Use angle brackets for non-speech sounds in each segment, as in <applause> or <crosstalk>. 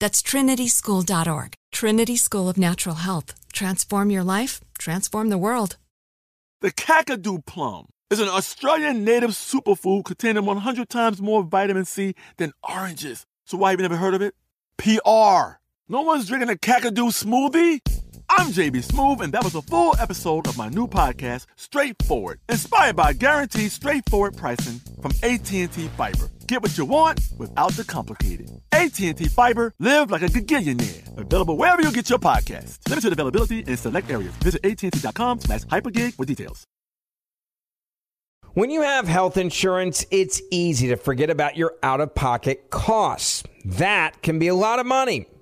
That's trinityschool.org. Trinity School of Natural Health. Transform your life, transform the world. The Kakadu plum is an Australian native superfood containing 100 times more vitamin C than oranges. So why have you never heard of it? PR. No one's drinking a Kakadu smoothie? I'm JB Smoove, and that was a full episode of my new podcast, Straightforward, inspired by guaranteed straightforward pricing from AT&T Fiber. Get what you want without the complicated. AT&T Fiber, live like a gigillionaire. Available wherever you get your podcast. Limited availability in select areas. Visit AT&T.com slash hypergig for details. When you have health insurance, it's easy to forget about your out-of-pocket costs. That can be a lot of money.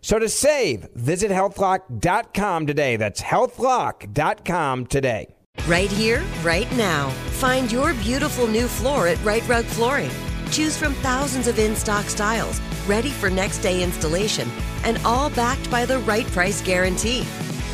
So to save, visit healthlock.com today. That's healthlock.com today. Right here, right now. Find your beautiful new floor at Right Rug Flooring. Choose from thousands of in stock styles, ready for next day installation, and all backed by the right price guarantee.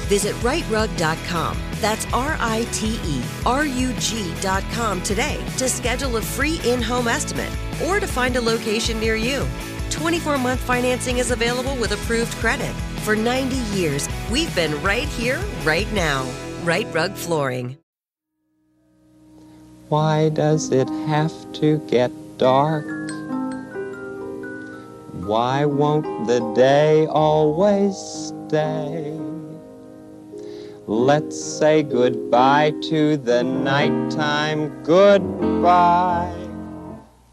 Visit rightrug.com. That's R I T E R U G.com today to schedule a free in home estimate or to find a location near you. 24 month financing is available with approved credit. For 90 years, we've been right here, right now. Right Rug Flooring. Why does it have to get dark? Why won't the day always stay? Let's say goodbye to the nighttime goodbye.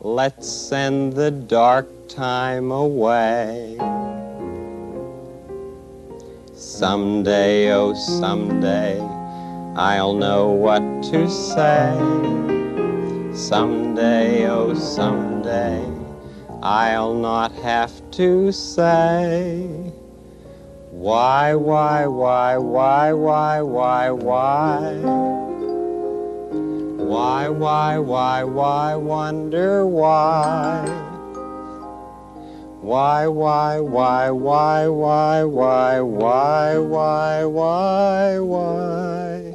Let's send the dark time away. Someday, oh, someday, I'll know what to say. Someday, oh, someday, I'll not have to say. Why, why, why, why, why, why, why? Why, why, why, why, wonder why? Why, why, why, why, why, why, why, why, why, why?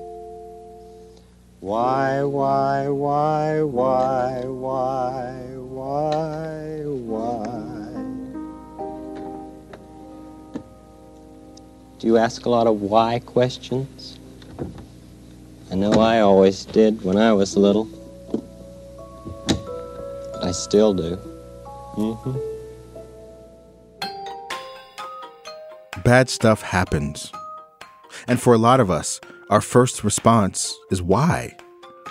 Why, why, why, why, why, why, why? Do you ask a lot of why questions? I know I always did when I was little. I still do. Mm-hmm. bad stuff happens. And for a lot of us, our first response is why?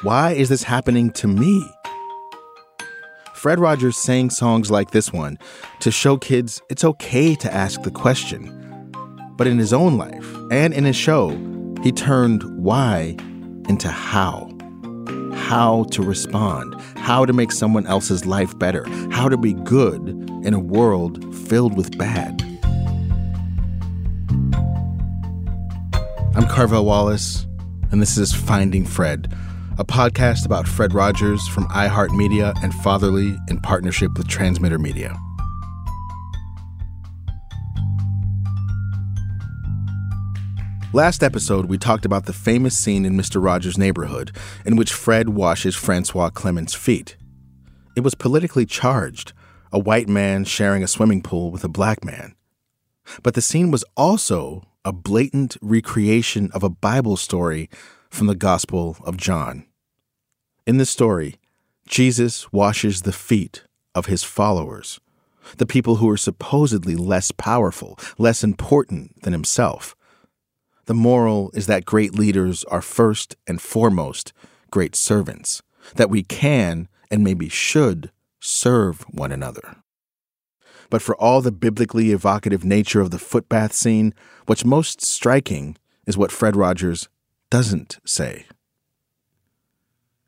Why is this happening to me? Fred Rogers sang songs like this one to show kids it's okay to ask the question. But in his own life and in his show, he turned why into how. How to respond, how to make someone else's life better, how to be good in a world filled with bad. I'm Carvell Wallace, and this is Finding Fred, a podcast about Fred Rogers from iHeartMedia and Fatherly in partnership with Transmitter Media. Last episode, we talked about the famous scene in Mr. Rogers' neighborhood in which Fred washes Francois Clemmons' feet. It was politically charged, a white man sharing a swimming pool with a black man. But the scene was also a blatant recreation of a Bible story from the Gospel of John. In this story, Jesus washes the feet of his followers, the people who are supposedly less powerful, less important than himself. The moral is that great leaders are first and foremost great servants, that we can and maybe should serve one another. But for all the biblically evocative nature of the footbath scene, what's most striking is what Fred Rogers doesn't say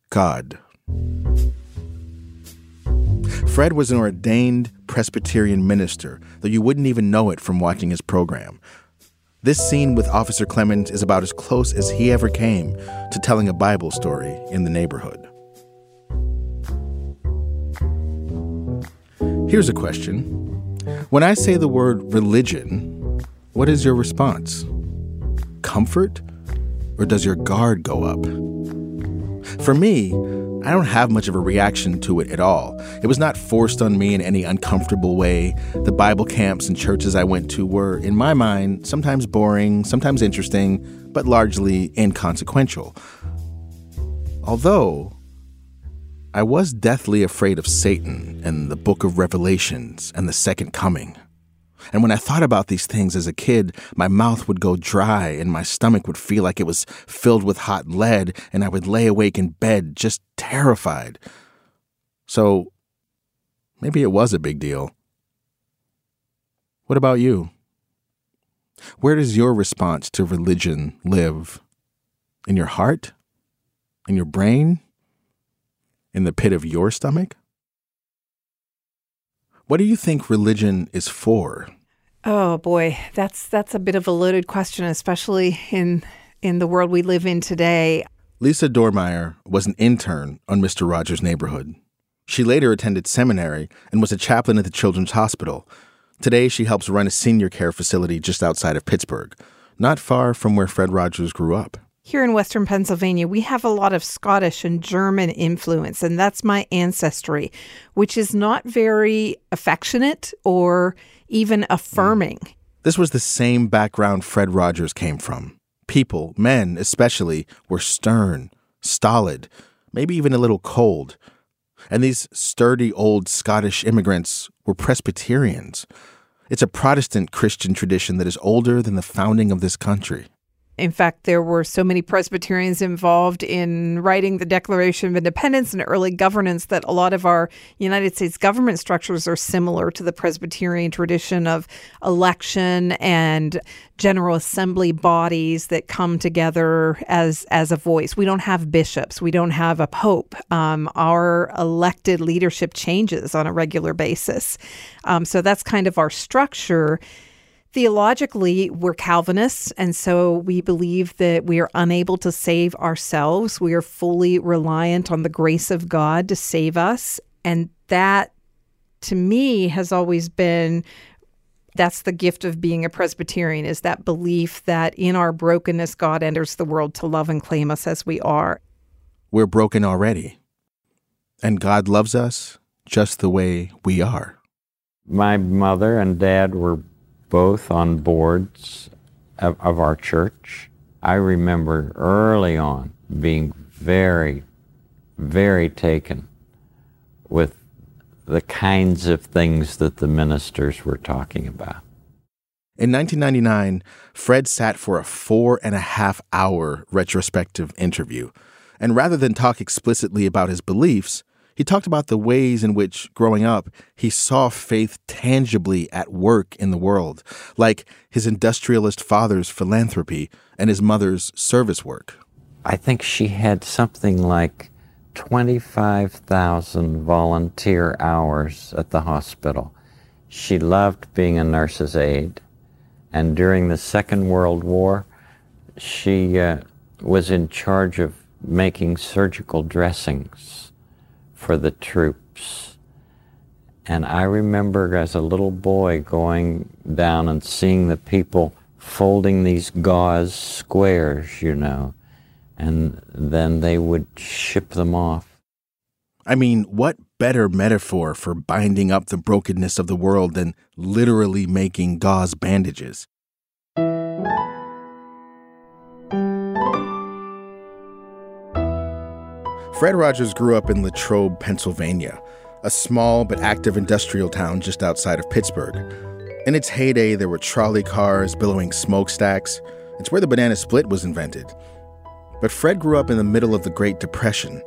God. Fred was an ordained Presbyterian minister, though you wouldn't even know it from watching his program. This scene with Officer Clemmons is about as close as he ever came to telling a Bible story in the neighborhood. Here's a question When I say the word religion, what is your response? Comfort? Or does your guard go up? For me, I don't have much of a reaction to it at all. It was not forced on me in any uncomfortable way. The Bible camps and churches I went to were, in my mind, sometimes boring, sometimes interesting, but largely inconsequential. Although, I was deathly afraid of Satan and the book of Revelations and the second coming. And when I thought about these things as a kid, my mouth would go dry and my stomach would feel like it was filled with hot lead, and I would lay awake in bed just terrified. So maybe it was a big deal. What about you? Where does your response to religion live? In your heart? In your brain? In the pit of your stomach? What do you think religion is for? Oh boy, that's that's a bit of a loaded question, especially in in the world we live in today. Lisa Dormeyer was an intern on Mr. Rogers' neighborhood. She later attended seminary and was a chaplain at the Children's Hospital. Today, she helps run a senior care facility just outside of Pittsburgh, not far from where Fred Rogers grew up. Here in Western Pennsylvania, we have a lot of Scottish and German influence, and that's my ancestry, which is not very affectionate or even affirming. This was the same background Fred Rogers came from. People, men especially, were stern, stolid, maybe even a little cold. And these sturdy old Scottish immigrants were Presbyterians. It's a Protestant Christian tradition that is older than the founding of this country. In fact, there were so many Presbyterians involved in writing the Declaration of Independence and early governance that a lot of our United States government structures are similar to the Presbyterian tradition of election and General Assembly bodies that come together as as a voice. We don't have bishops. We don't have a pope. Um, our elected leadership changes on a regular basis. Um, so that's kind of our structure. Theologically, we're Calvinists, and so we believe that we are unable to save ourselves. We are fully reliant on the grace of God to save us. And that, to me, has always been that's the gift of being a Presbyterian is that belief that in our brokenness, God enters the world to love and claim us as we are. We're broken already, and God loves us just the way we are. My mother and dad were both on boards of, of our church. I remember early on being very, very taken with the kinds of things that the ministers were talking about. In 1999, Fred sat for a four and a half hour retrospective interview. And rather than talk explicitly about his beliefs, he talked about the ways in which, growing up, he saw faith tangibly at work in the world, like his industrialist father's philanthropy and his mother's service work. I think she had something like 25,000 volunteer hours at the hospital. She loved being a nurse's aide, and during the Second World War, she uh, was in charge of making surgical dressings for the troops. And I remember as a little boy going down and seeing the people folding these gauze squares, you know, and then they would ship them off. I mean, what better metaphor for binding up the brokenness of the world than literally making gauze bandages? Fred Rogers grew up in Latrobe, Pennsylvania, a small but active industrial town just outside of Pittsburgh. In its heyday, there were trolley cars, billowing smokestacks. It's where the banana split was invented. But Fred grew up in the middle of the Great Depression.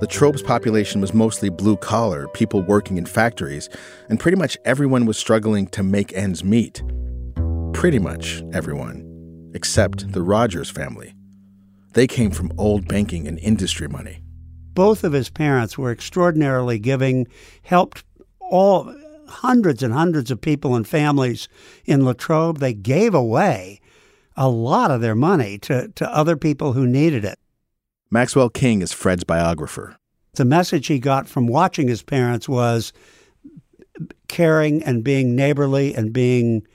Latrobe's population was mostly blue collar, people working in factories, and pretty much everyone was struggling to make ends meet. Pretty much everyone, except the Rogers family. They came from old banking and industry money both of his parents were extraordinarily giving, helped all hundreds and hundreds of people and families in Latrobe. They gave away a lot of their money to, to other people who needed it. Maxwell King is Fred's biographer. The message he got from watching his parents was caring and being neighborly and being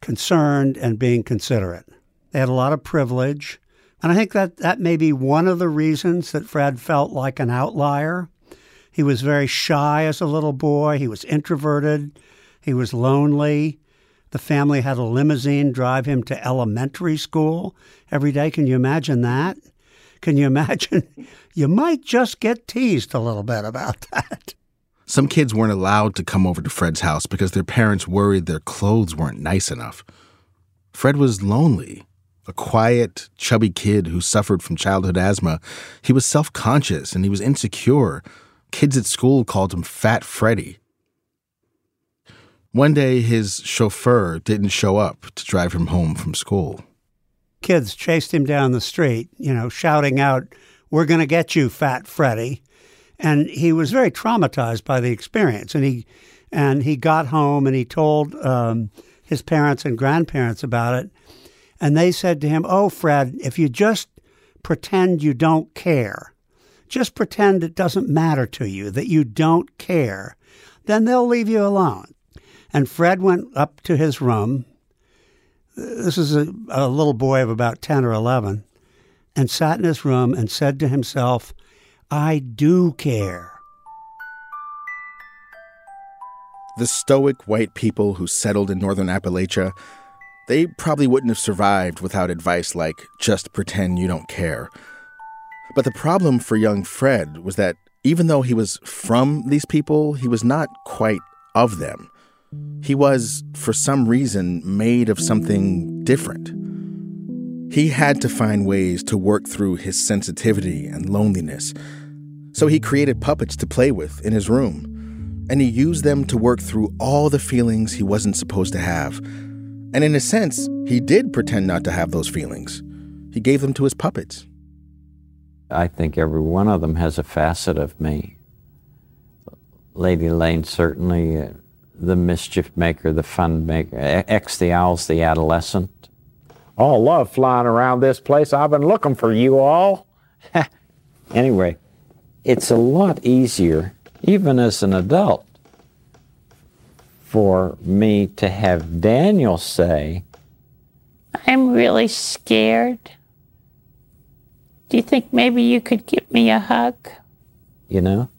concerned and being considerate. They had a lot of privilege. And I think that that may be one of the reasons that Fred felt like an outlier. He was very shy as a little boy, he was introverted, he was lonely. The family had a limousine drive him to elementary school every day. Can you imagine that? Can you <laughs> imagine? You might just get teased a little bit about that. Some kids weren't allowed to come over to Fred's house because their parents worried their clothes weren't nice enough. Fred was lonely a quiet, chubby kid who suffered from childhood asthma, he was self conscious and he was insecure. Kids at school called him Fat Freddy. One day, his chauffeur didn't show up to drive him home from school. Kids chased him down the street, you know, shouting out, We're going to get you, Fat Freddy. And he was very traumatized by the experience. And he, and he got home and he told um, his parents and grandparents about it. And they said to him, Oh, Fred, if you just pretend you don't care, just pretend it doesn't matter to you, that you don't care, then they'll leave you alone. And Fred went up to his room. This is a, a little boy of about 10 or 11, and sat in his room and said to himself, I do care. The stoic white people who settled in northern Appalachia they probably wouldn't have survived without advice like just pretend you don't care. But the problem for young Fred was that even though he was from these people, he was not quite of them. He was, for some reason, made of something different. He had to find ways to work through his sensitivity and loneliness. So he created puppets to play with in his room, and he used them to work through all the feelings he wasn't supposed to have and in a sense, he did pretend not to have those feelings. He gave them to his puppets. I think every one of them has a facet of me. Lady Elaine certainly, uh, the mischief maker, the fun maker, X the Owl's the adolescent. Oh, love flying around this place. I've been looking for you all. <laughs> anyway, it's a lot easier, even as an adult, for me to have Daniel say, I'm really scared. Do you think maybe you could give me a hug? You know?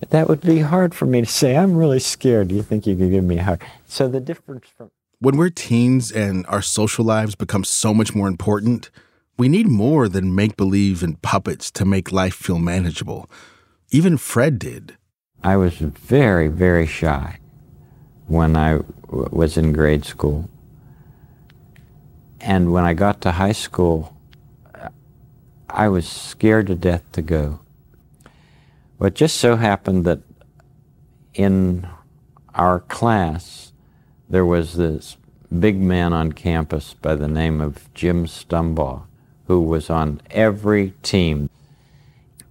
But that would be hard for me to say, I'm really scared. Do you think you could give me a hug? So the difference from. When we're teens and our social lives become so much more important, we need more than make believe and puppets to make life feel manageable. Even Fred did. I was very, very shy when I was in grade school. And when I got to high school, I was scared to death to go. But it just so happened that in our class, there was this big man on campus by the name of Jim Stumbaugh, who was on every team.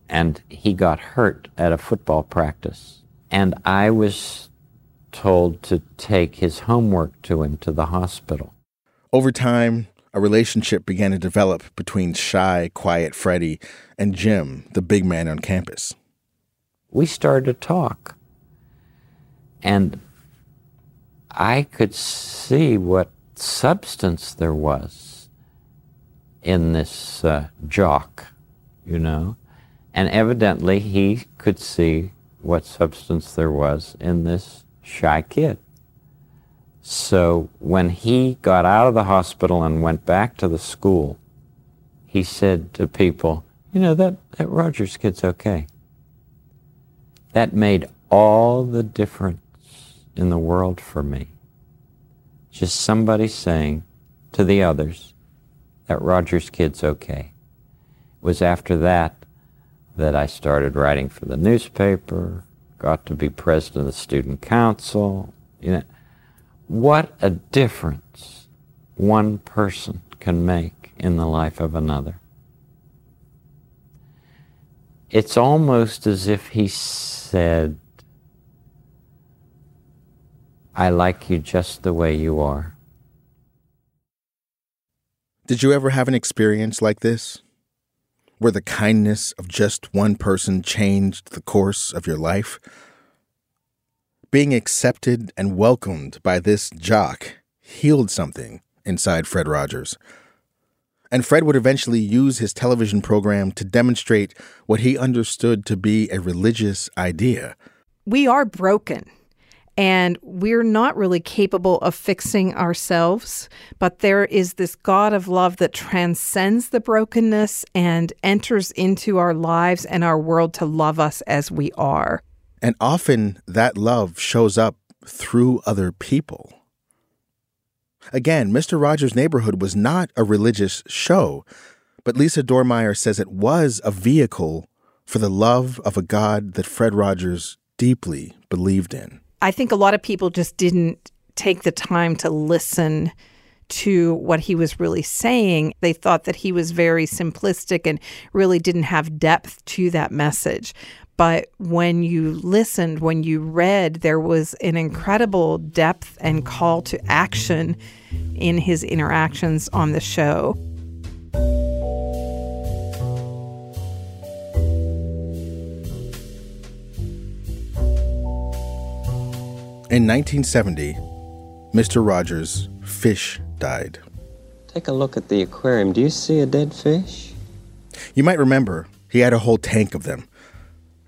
And he got hurt at a football practice. And I was told to take his homework to him to the hospital. Over time, a relationship began to develop between shy, quiet Freddie and Jim, the big man on campus. We started to talk. And I could see what substance there was in this uh, jock, you know. And evidently, he could see what substance there was in this shy kid. So when he got out of the hospital and went back to the school, he said to people, you know, that, that Rogers kid's okay. That made all the difference in the world for me. Just somebody saying to the others that Rogers kid's okay. It was after that that I started writing for the newspaper, got to be president of the student council. You know, what a difference one person can make in the life of another. It's almost as if he said, I like you just the way you are. Did you ever have an experience like this? Where the kindness of just one person changed the course of your life? Being accepted and welcomed by this jock healed something inside Fred Rogers. And Fred would eventually use his television program to demonstrate what he understood to be a religious idea. We are broken and we're not really capable of fixing ourselves. But there is this God of love that transcends the brokenness and enters into our lives and our world to love us as we are. And often that love shows up through other people. Again, Mr. Rogers' Neighborhood was not a religious show, but Lisa Dormeyer says it was a vehicle for the love of a God that Fred Rogers deeply believed in. I think a lot of people just didn't take the time to listen to what he was really saying. They thought that he was very simplistic and really didn't have depth to that message. But when you listened, when you read, there was an incredible depth and call to action in his interactions on the show. In 1970, Mr. Rogers' fish died. Take a look at the aquarium. Do you see a dead fish? You might remember he had a whole tank of them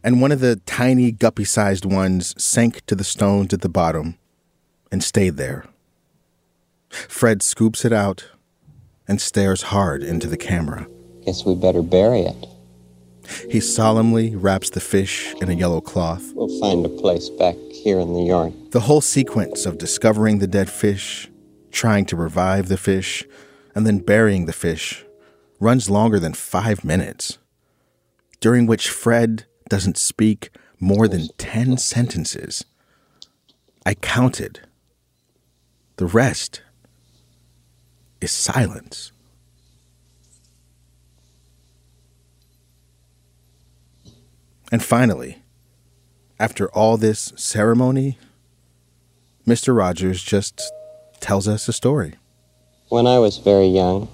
and one of the tiny guppy sized ones sank to the stones at the bottom and stayed there. Fred scoops it out and stares hard into the camera. Guess we better bury it. He solemnly wraps the fish in a yellow cloth. We'll find a place back here in the yard. The whole sequence of discovering the dead fish, trying to revive the fish, and then burying the fish runs longer than five minutes, during which Fred doesn't speak more than 10 sentences. I counted. The rest is silence. And finally, after all this ceremony, Mr. Rogers just tells us a story. When I was very young,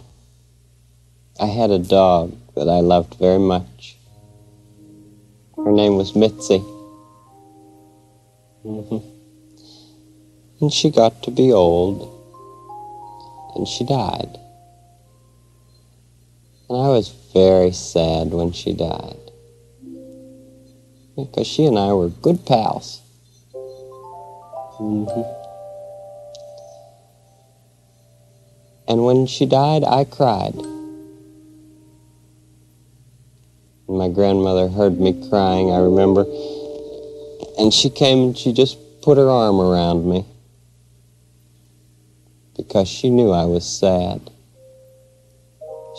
I had a dog that I loved very much. Her name was Mitzi. Mm-hmm. And she got to be old, and she died. And I was very sad when she died. Because she and I were good pals. Mm-hmm. And when she died, I cried. And My grandmother heard me crying, I remember. And she came and she just put her arm around me because she knew I was sad.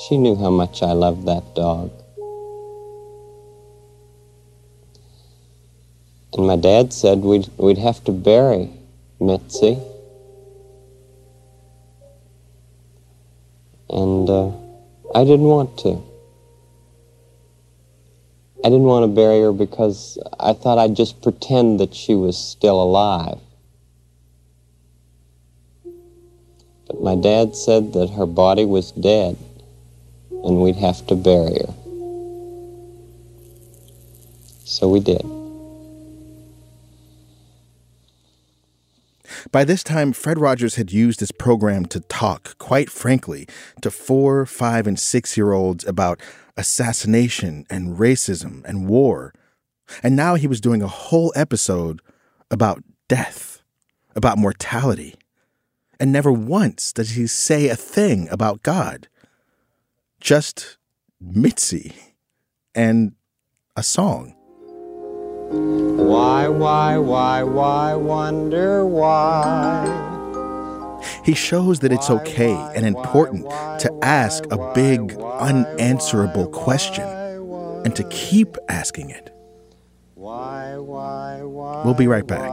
She knew how much I loved that dog. And my dad said we'd, we'd have to bury Mitzi. And uh, I didn't want to. I didn't want to bury her because I thought I'd just pretend that she was still alive. But my dad said that her body was dead and we'd have to bury her. So we did. By this time, Fred Rogers had used his program to talk, quite frankly, to four, five, and six year olds about assassination and racism and war, And now he was doing a whole episode about death, about mortality. And never once does he say a thing about God. Just Mitzi and a song. Why, why, why, why, wonder why? He shows that it's okay and important to ask a big, unanswerable question and to keep asking it. We'll be right back.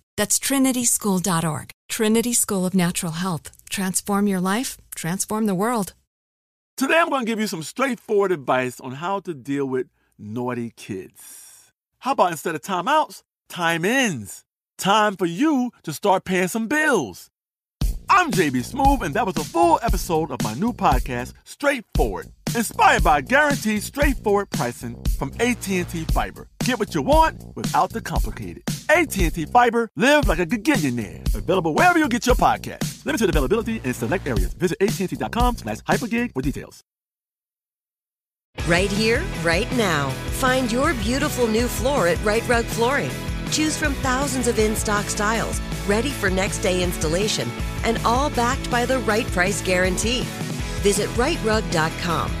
That's trinityschool.org. Trinity School of Natural Health. Transform your life, transform the world. Today, I'm going to give you some straightforward advice on how to deal with naughty kids. How about instead of timeouts, time ins? Time for you to start paying some bills. I'm JB Smoove, and that was a full episode of my new podcast, Straightforward, inspired by guaranteed straightforward pricing from AT&T Fiber. Get what you want without the complicated. AT&T Fiber, live like a gigillionaire. Available wherever you get your podcast. Limited availability in select areas. Visit AT&T.com slash hypergig for details. Right here, right now. Find your beautiful new floor at Right Rug Flooring. Choose from thousands of in stock styles, ready for next day installation, and all backed by the right price guarantee. Visit rightrug.com.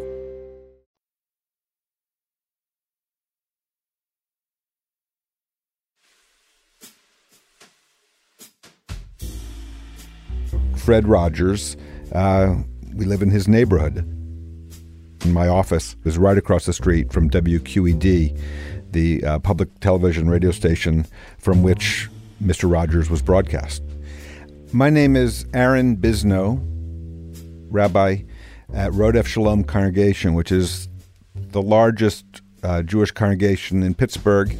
Fred Rogers. Uh, we live in his neighborhood. And my office is right across the street from WQED, the uh, public television radio station from which Mr. Rogers was broadcast. My name is Aaron Bisno, rabbi at Rodef Shalom Congregation, which is the largest uh, Jewish congregation in Pittsburgh.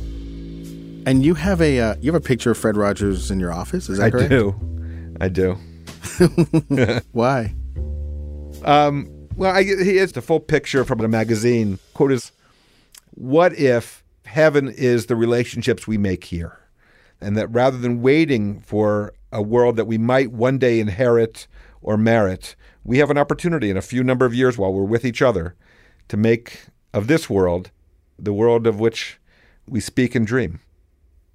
And you have a uh, you have a picture of Fred Rogers in your office. Is that I correct? I do. I do. <laughs> Why? Um, well, I, he is the full picture from a magazine. Quote is, "What if heaven is the relationships we make here, and that rather than waiting for a world that we might one day inherit or merit, we have an opportunity in a few number of years while we're with each other to make of this world the world of which we speak and dream."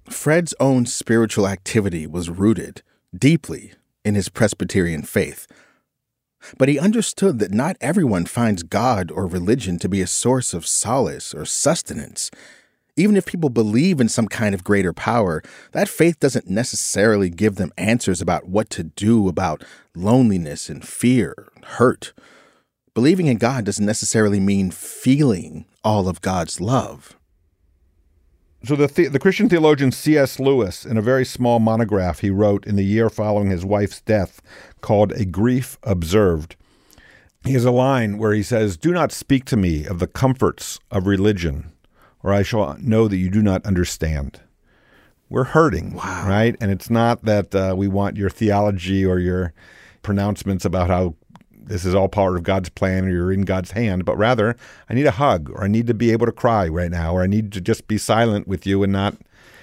Fred's own spiritual activity was rooted deeply in his Presbyterian faith. But he understood that not everyone finds God or religion to be a source of solace or sustenance. Even if people believe in some kind of greater power, that faith doesn't necessarily give them answers about what to do about loneliness and fear, and hurt. Believing in God doesn't necessarily mean feeling all of God's love. So the, the, the Christian theologian C.S. Lewis, in a very small monograph he wrote in the year following his wife's death, called "A Grief Observed," he has a line where he says, "Do not speak to me of the comforts of religion, or I shall know that you do not understand." We're hurting, wow. right? And it's not that uh, we want your theology or your pronouncements about how this is all part of God's plan or you're in God's hand, but rather I need a hug or I need to be able to cry right now or I need to just be silent with you and not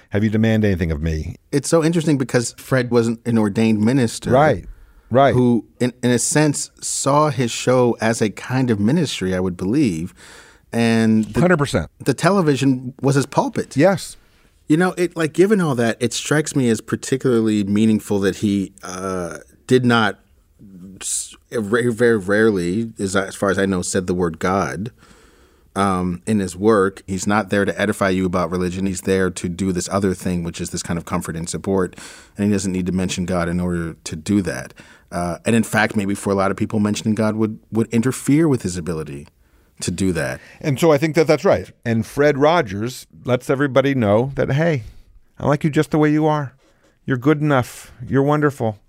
have you demand anything of me. It's so interesting because Fred wasn't an ordained minister. Right. Right. Who in in a sense saw his show as a kind of ministry, I would believe. And the, 100%. The television was his pulpit. Yes. You know, it like given all that, it strikes me as particularly meaningful that he uh, did not very, very rarely, as far as I know, said the word God um, in his work. He's not there to edify you about religion. He's there to do this other thing, which is this kind of comfort and support. And he doesn't need to mention God in order to do that. Uh, and in fact, maybe for a lot of people, mentioning God would would interfere with his ability to do that. And so I think that that's right. And Fred Rogers lets everybody know that hey, I like you just the way you are. You're good enough. You're wonderful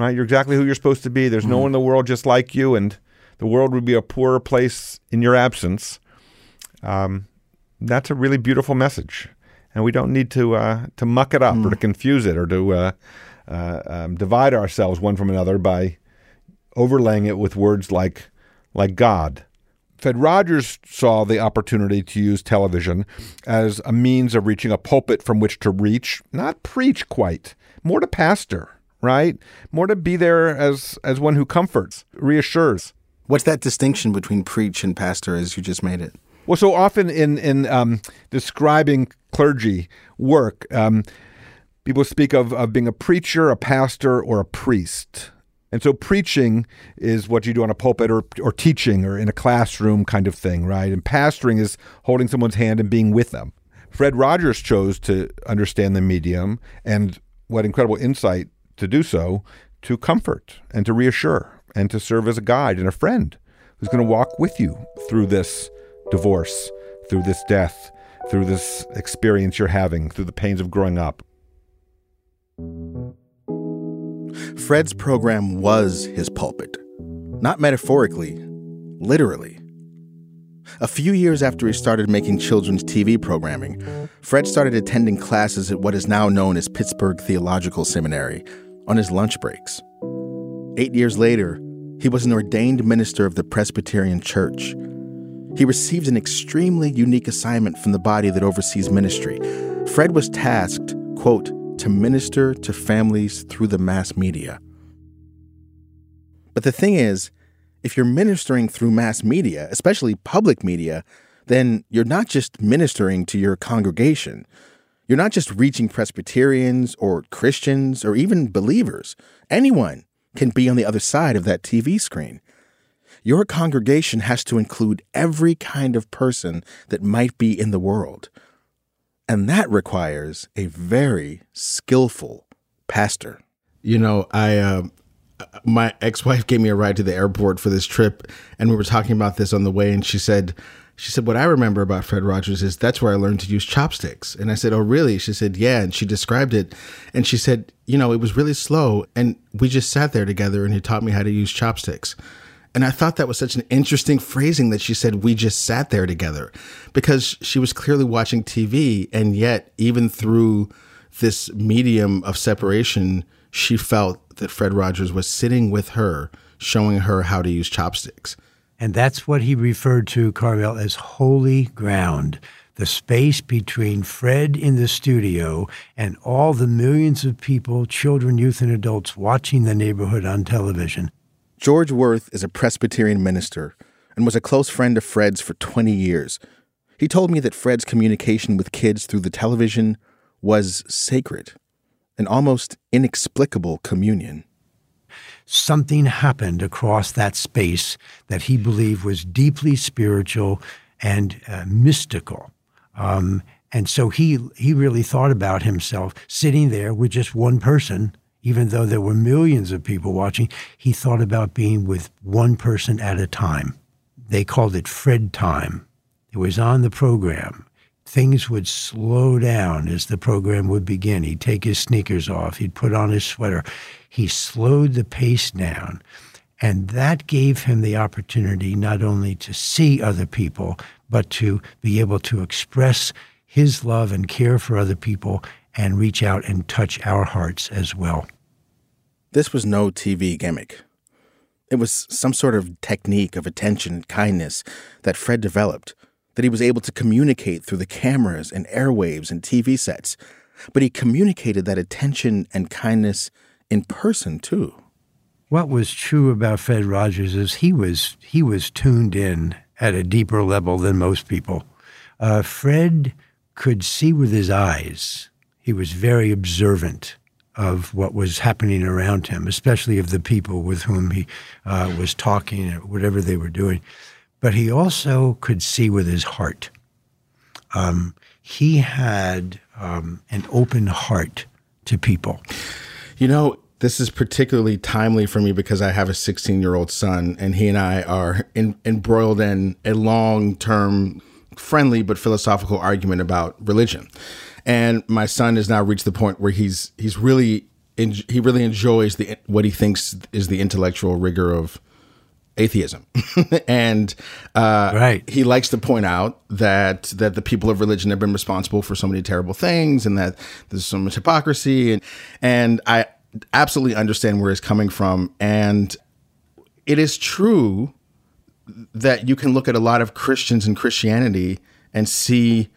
right? You're exactly who you're supposed to be. There's mm no one in the world just like you, and the world would be a poorer place in your absence. Um, that's a really beautiful message, and we don't need to uh, to muck it up mm. or to mm. confuse it or to uh, uh, um, divide ourselves one from another by overlaying it with words like like God. Fred Rogers saw the opportunity to use television as a means of reaching a pulpit from which to reach, not preach quite, more to pastor right? More to be there as as one who comforts, reassures. What's that distinction between preach and pastor as you just made it? Well, so often in in um, describing clergy work, um, people speak of, of being a preacher, a pastor, or a priest. And so preaching is what you do on a pulpit or, or teaching or in a classroom kind of thing, right? And pastoring is holding someone's hand and being with them. Fred Rogers chose to understand the medium and what incredible insight to do so to comfort and to reassure and to serve as a guide and a friend who's going to walk with you through this divorce, through this death, through this experience you're having, through the pains of growing up. Fred's program was his pulpit, not metaphorically, literally. A few years after he started making children's TV programming, Fred started attending classes at what is now known as Pittsburgh Theological Seminary, on his lunch breaks. Eight years later, he was an ordained minister of the Presbyterian Church. He received an extremely unique assignment from the body that oversees ministry. Fred was tasked, quote, to minister to families through the mass media. But the thing is, if you're ministering through mass media, especially public media, then you're not just ministering to your congregation. You're not just reaching Presbyterians or Christians or even believers. Anyone can be on the other side of that TV screen. Your congregation has to include every kind of person that might be in the world. And that requires a very skillful pastor. You know, I uh, my ex-wife gave me a ride to the airport for this trip and we were talking about this on the way and she said she said, What I remember about Fred Rogers is that's where I learned to use chopsticks. And I said, Oh, really? She said, Yeah. And she described it. And she said, You know, it was really slow. And we just sat there together and he taught me how to use chopsticks. And I thought that was such an interesting phrasing that she said, We just sat there together because she was clearly watching TV. And yet, even through this medium of separation, she felt that Fred Rogers was sitting with her, showing her how to use chopsticks. And that's what he referred to, Carvell, as holy ground the space between Fred in the studio and all the millions of people, children, youth, and adults watching the neighborhood on television. George Wirth is a Presbyterian minister and was a close friend of Fred's for 20 years. He told me that Fred's communication with kids through the television was sacred, an almost inexplicable communion. Something happened across that space that he believed was deeply spiritual and uh, mystical. Um, and so he he really thought about himself sitting there with just one person, even though there were millions of people watching. He thought about being with one person at a time. They called it Fred time. It was on the program. Things would slow down as the program would begin. He'd take his sneakers off. He'd put on his sweater. He slowed the pace down. And that gave him the opportunity not only to see other people, but to be able to express his love and care for other people and reach out and touch our hearts as well. This was no TV gimmick. It was some sort of technique of attention and kindness that Fred developed, that he was able to communicate through the cameras and airwaves and TV sets. But he communicated that attention and kindness in person too. What was true about Fred Rogers is he was he was tuned in at a deeper level than most people. Uh, Fred could see with his eyes. He was very observant of what was happening around him, especially of the people with whom he uh, was talking, or whatever they were doing. But he also could see with his heart. Um, he had um, an open heart to people. You know, this is particularly timely for me because I have a 16 year old son, and he and I are in, embroiled in a long term, friendly but philosophical argument about religion. And my son has now reached the point where he's he's really he really enjoys the what he thinks is the intellectual rigor of atheism, <laughs> and uh, right. he likes to point out that that the people of religion have been responsible for so many terrible things, and that there's so much hypocrisy, and and I absolutely understand where he's coming from. And it is true that you can look at a lot of Christians and Christianity and see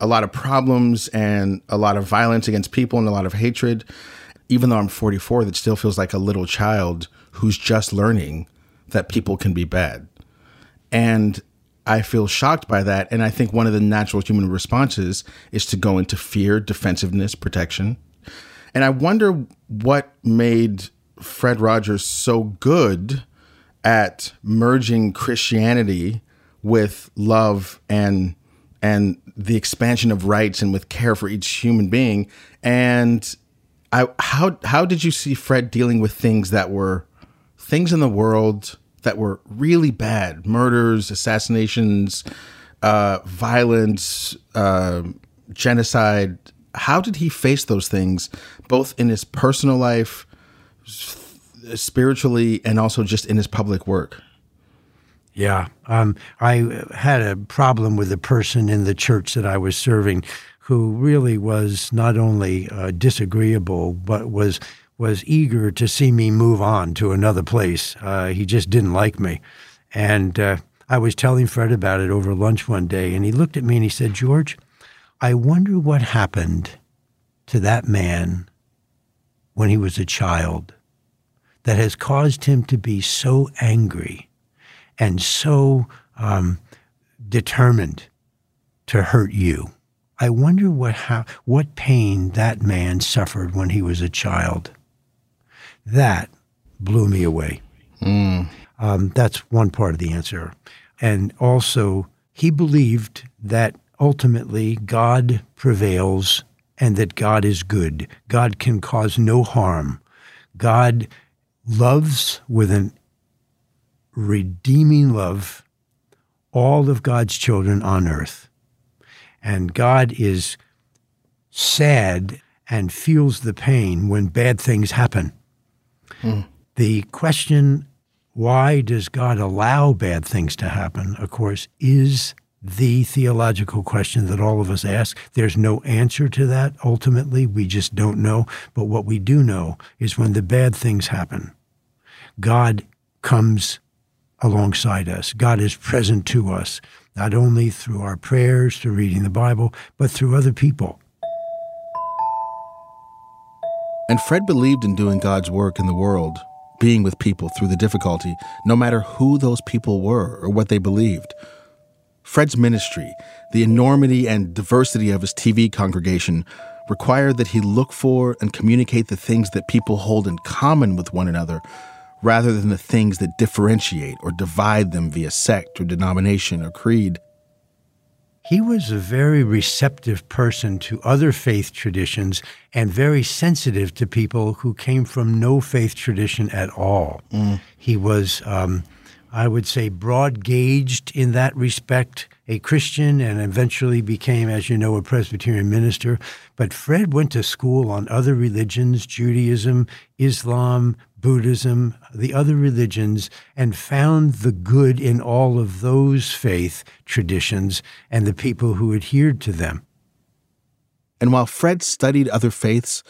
a lot of problems and a lot of violence against people and a lot of hatred. Even though I'm 44, that still feels like a little child who's just learning that people can be bad. And I feel shocked by that. And I think one of the natural human responses is to go into fear, defensiveness, protection. And I wonder what made Fred Rogers so good at merging Christianity with love and and the expansion of rights and with care for each human being. And I how how did you see Fred dealing with things that were things in the world that were really bad, murders, assassinations, uh, violence, uh, genocide, how did he face those things, both in his personal life, spiritually, and also just in his public work? Yeah. Um, I had a problem with a person in the church that I was serving who really was not only uh, disagreeable, but was was eager to see me move on to another place. Uh, he just didn't like me. And uh, I was telling Fred about it over lunch one day, and he looked at me and he said, George, I wonder what happened to that man when he was a child that has caused him to be so angry and so um, determined to hurt you. I wonder what how, what pain that man suffered when he was a child. That blew me away. Mm. Um, that's one part of the answer, and also he believed that ultimately God prevails and that God is good. God can cause no harm. God loves with an redeeming love all of God's children on earth. And God is sad and feels the pain when bad things happen. The question, why does God allow bad things to happen, of course, is the theological question that all of us ask. There's no answer to that ultimately. We just don't know. But what we do know is when the bad things happen, God comes alongside us. God is present to us, not only through our prayers, through reading the Bible, but through other people. And Fred believed in doing God's work in the world, being with people through the difficulty, no matter who those people were or what they believed. Fred's ministry, the enormity and diversity of his TV congregation, required that he look for and communicate the things that people hold in common with one another rather than the things that differentiate or divide them via sect or denomination or creed. He was a very receptive person to other faith traditions and very sensitive to people who came from no faith tradition at all. Mm. He was, um, I would say, broad gauged in that respect, a Christian, and eventually became, as you know, a Presbyterian minister. But Fred went to school on other religions Judaism, Islam, Buddhism, the other religions, and found the good in all of those faith traditions and the people who adhered to them. And while Fred studied other faiths,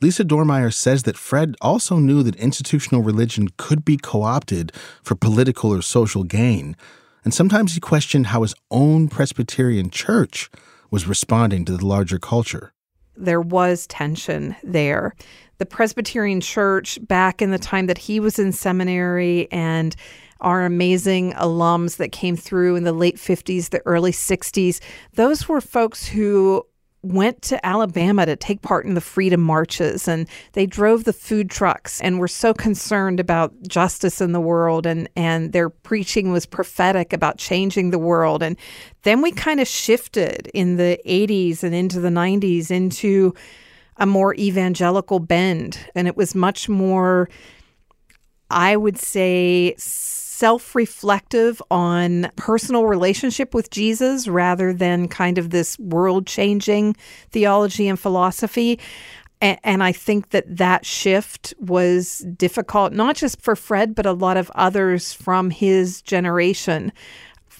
Lisa Dormeyer says that Fred also knew that institutional religion could be co opted for political or social gain. And sometimes he questioned how his own Presbyterian church was responding to the larger culture. There was tension there the Presbyterian Church back in the time that he was in seminary and our amazing alums that came through in the late 50s, the early 60s, those were folks who went to Alabama to take part in the freedom marches and they drove the food trucks and were so concerned about justice in the world and and their preaching was prophetic about changing the world and then we kind of shifted in the 80s and into the 90s into a more evangelical bend. And it was much more, I would say, self reflective on personal relationship with Jesus rather than kind of this world changing theology and philosophy. And I think that that shift was difficult, not just for Fred, but a lot of others from his generation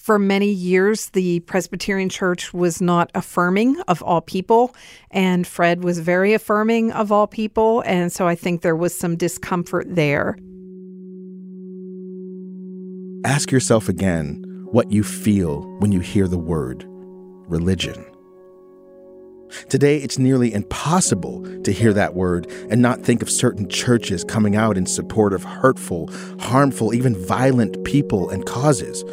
for many years, the Presbyterian Church was not affirming of all people, and Fred was very affirming of all people. And so I think there was some discomfort there. Ask yourself again what you feel when you hear the word religion. Today, it's nearly impossible to hear that word and not think of certain churches coming out in support of hurtful, harmful, even violent people and causes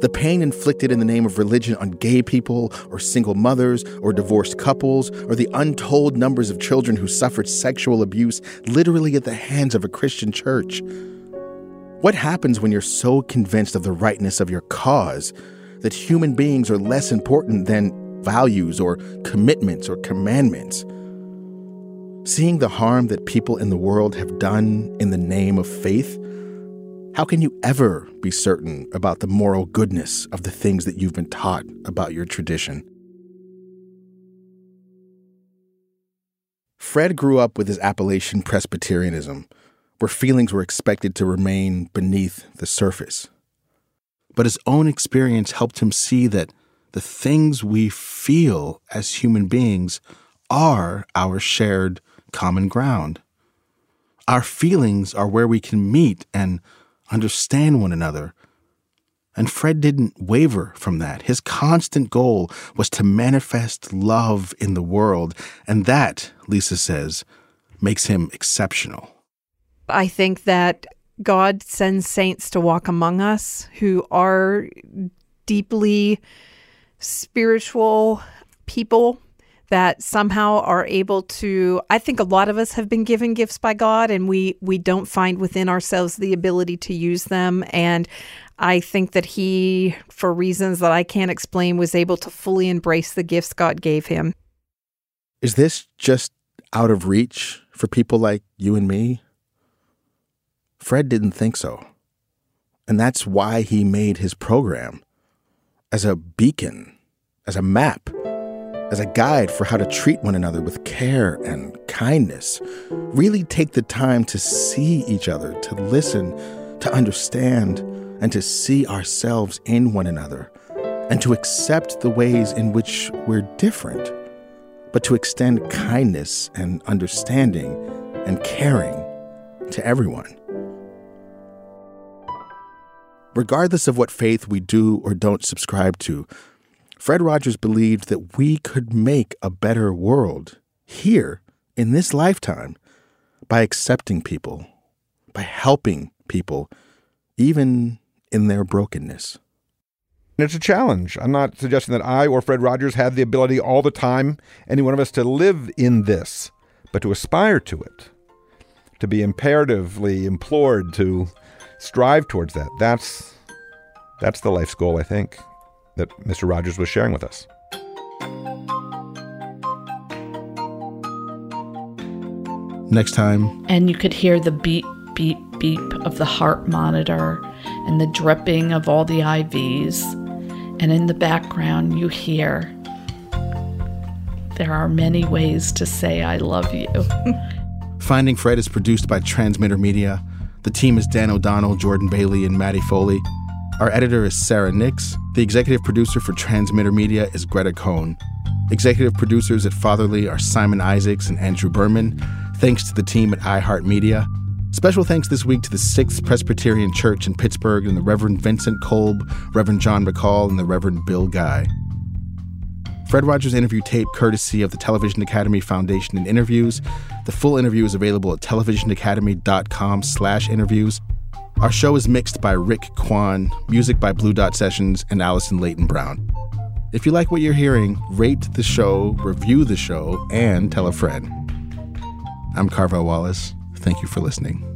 the pain inflicted in the name of religion on gay people, or single mothers, or divorced couples, or the untold numbers of children who suffered sexual abuse literally at the hands of a Christian church. What happens when you're so convinced of the rightness of your cause that human beings are less important than values or commitments or commandments? Seeing the harm that people in the world have done in the name of faith how can you ever be certain about the moral goodness of the things that you've been taught about your tradition? Fred grew up with his Appalachian Presbyterianism, where feelings were expected to remain beneath the surface. But his own experience helped him see that the things we feel as human beings are our shared common ground. Our feelings are where we can meet and understand one another. And Fred didn't waver from that. His constant goal was to manifest love in the world. And that, Lisa says, makes him exceptional. I think that God sends saints to walk among us who are deeply spiritual people that somehow are able to I think a lot of us have been given gifts by God and we we don't find within ourselves the ability to use them and I think that he for reasons that I can't explain was able to fully embrace the gifts God gave him. Is this just out of reach for people like you and me? Fred didn't think so. And that's why he made his program as a beacon, as a map as a guide for how to treat one another with care and kindness. Really take the time to see each other, to listen, to understand, and to see ourselves in one another, and to accept the ways in which we're different, but to extend kindness and understanding and caring to everyone. Regardless of what faith we do or don't subscribe to, Fred Rogers believed that we could make a better world here in this lifetime by accepting people, by helping people, even in their brokenness. It's a challenge. I'm not suggesting that I or Fred Rogers have the ability all the time, any one of us, to live in this, but to aspire to it. to be imperatively implored to strive towards that. That's that's the life's goal I think that Mr. Rogers was sharing with us. Next time, and you could hear the beep, beep, beep of the heart monitor and the dripping of all the IVs. And in the background, you hear, There are many ways to say I love you. Finding Fred is produced by Transmitter Media. The team is Dan O'Donnell, Jordan Bailey, and Maddie Foley. Our editor is Sarah Nix. The executive producer for Transmitter Media is Greta Cohn. Executive producers at Fatherly are Simon Isaacs and Andrew Berman. Thanks to the team at iHeartMedia. Special thanks this week to the Sixth Presbyterian Church in Pittsburgh and the Reverend Vincent Kolb, Reverend John McCall, and the Reverend Bill Guy. Fred Rogers interview tape courtesy of the Television Academy Foundation and Interviews. The full interview is available at televisionacademy.com slash interviews. Our show is mixed by Rick Kwan, music by Blue Dot Sessions, and Allison Leyton Brown. If you like what you're hearing, rate the show, review the show, and tell a friend. I'm Carvell Wallace. Thank you for listening.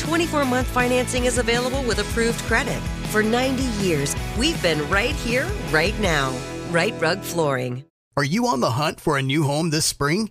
24 month financing is available with approved credit. For 90 years, we've been right here, right now. Rite Rug Flooring. Are you on the hunt for a new home this spring,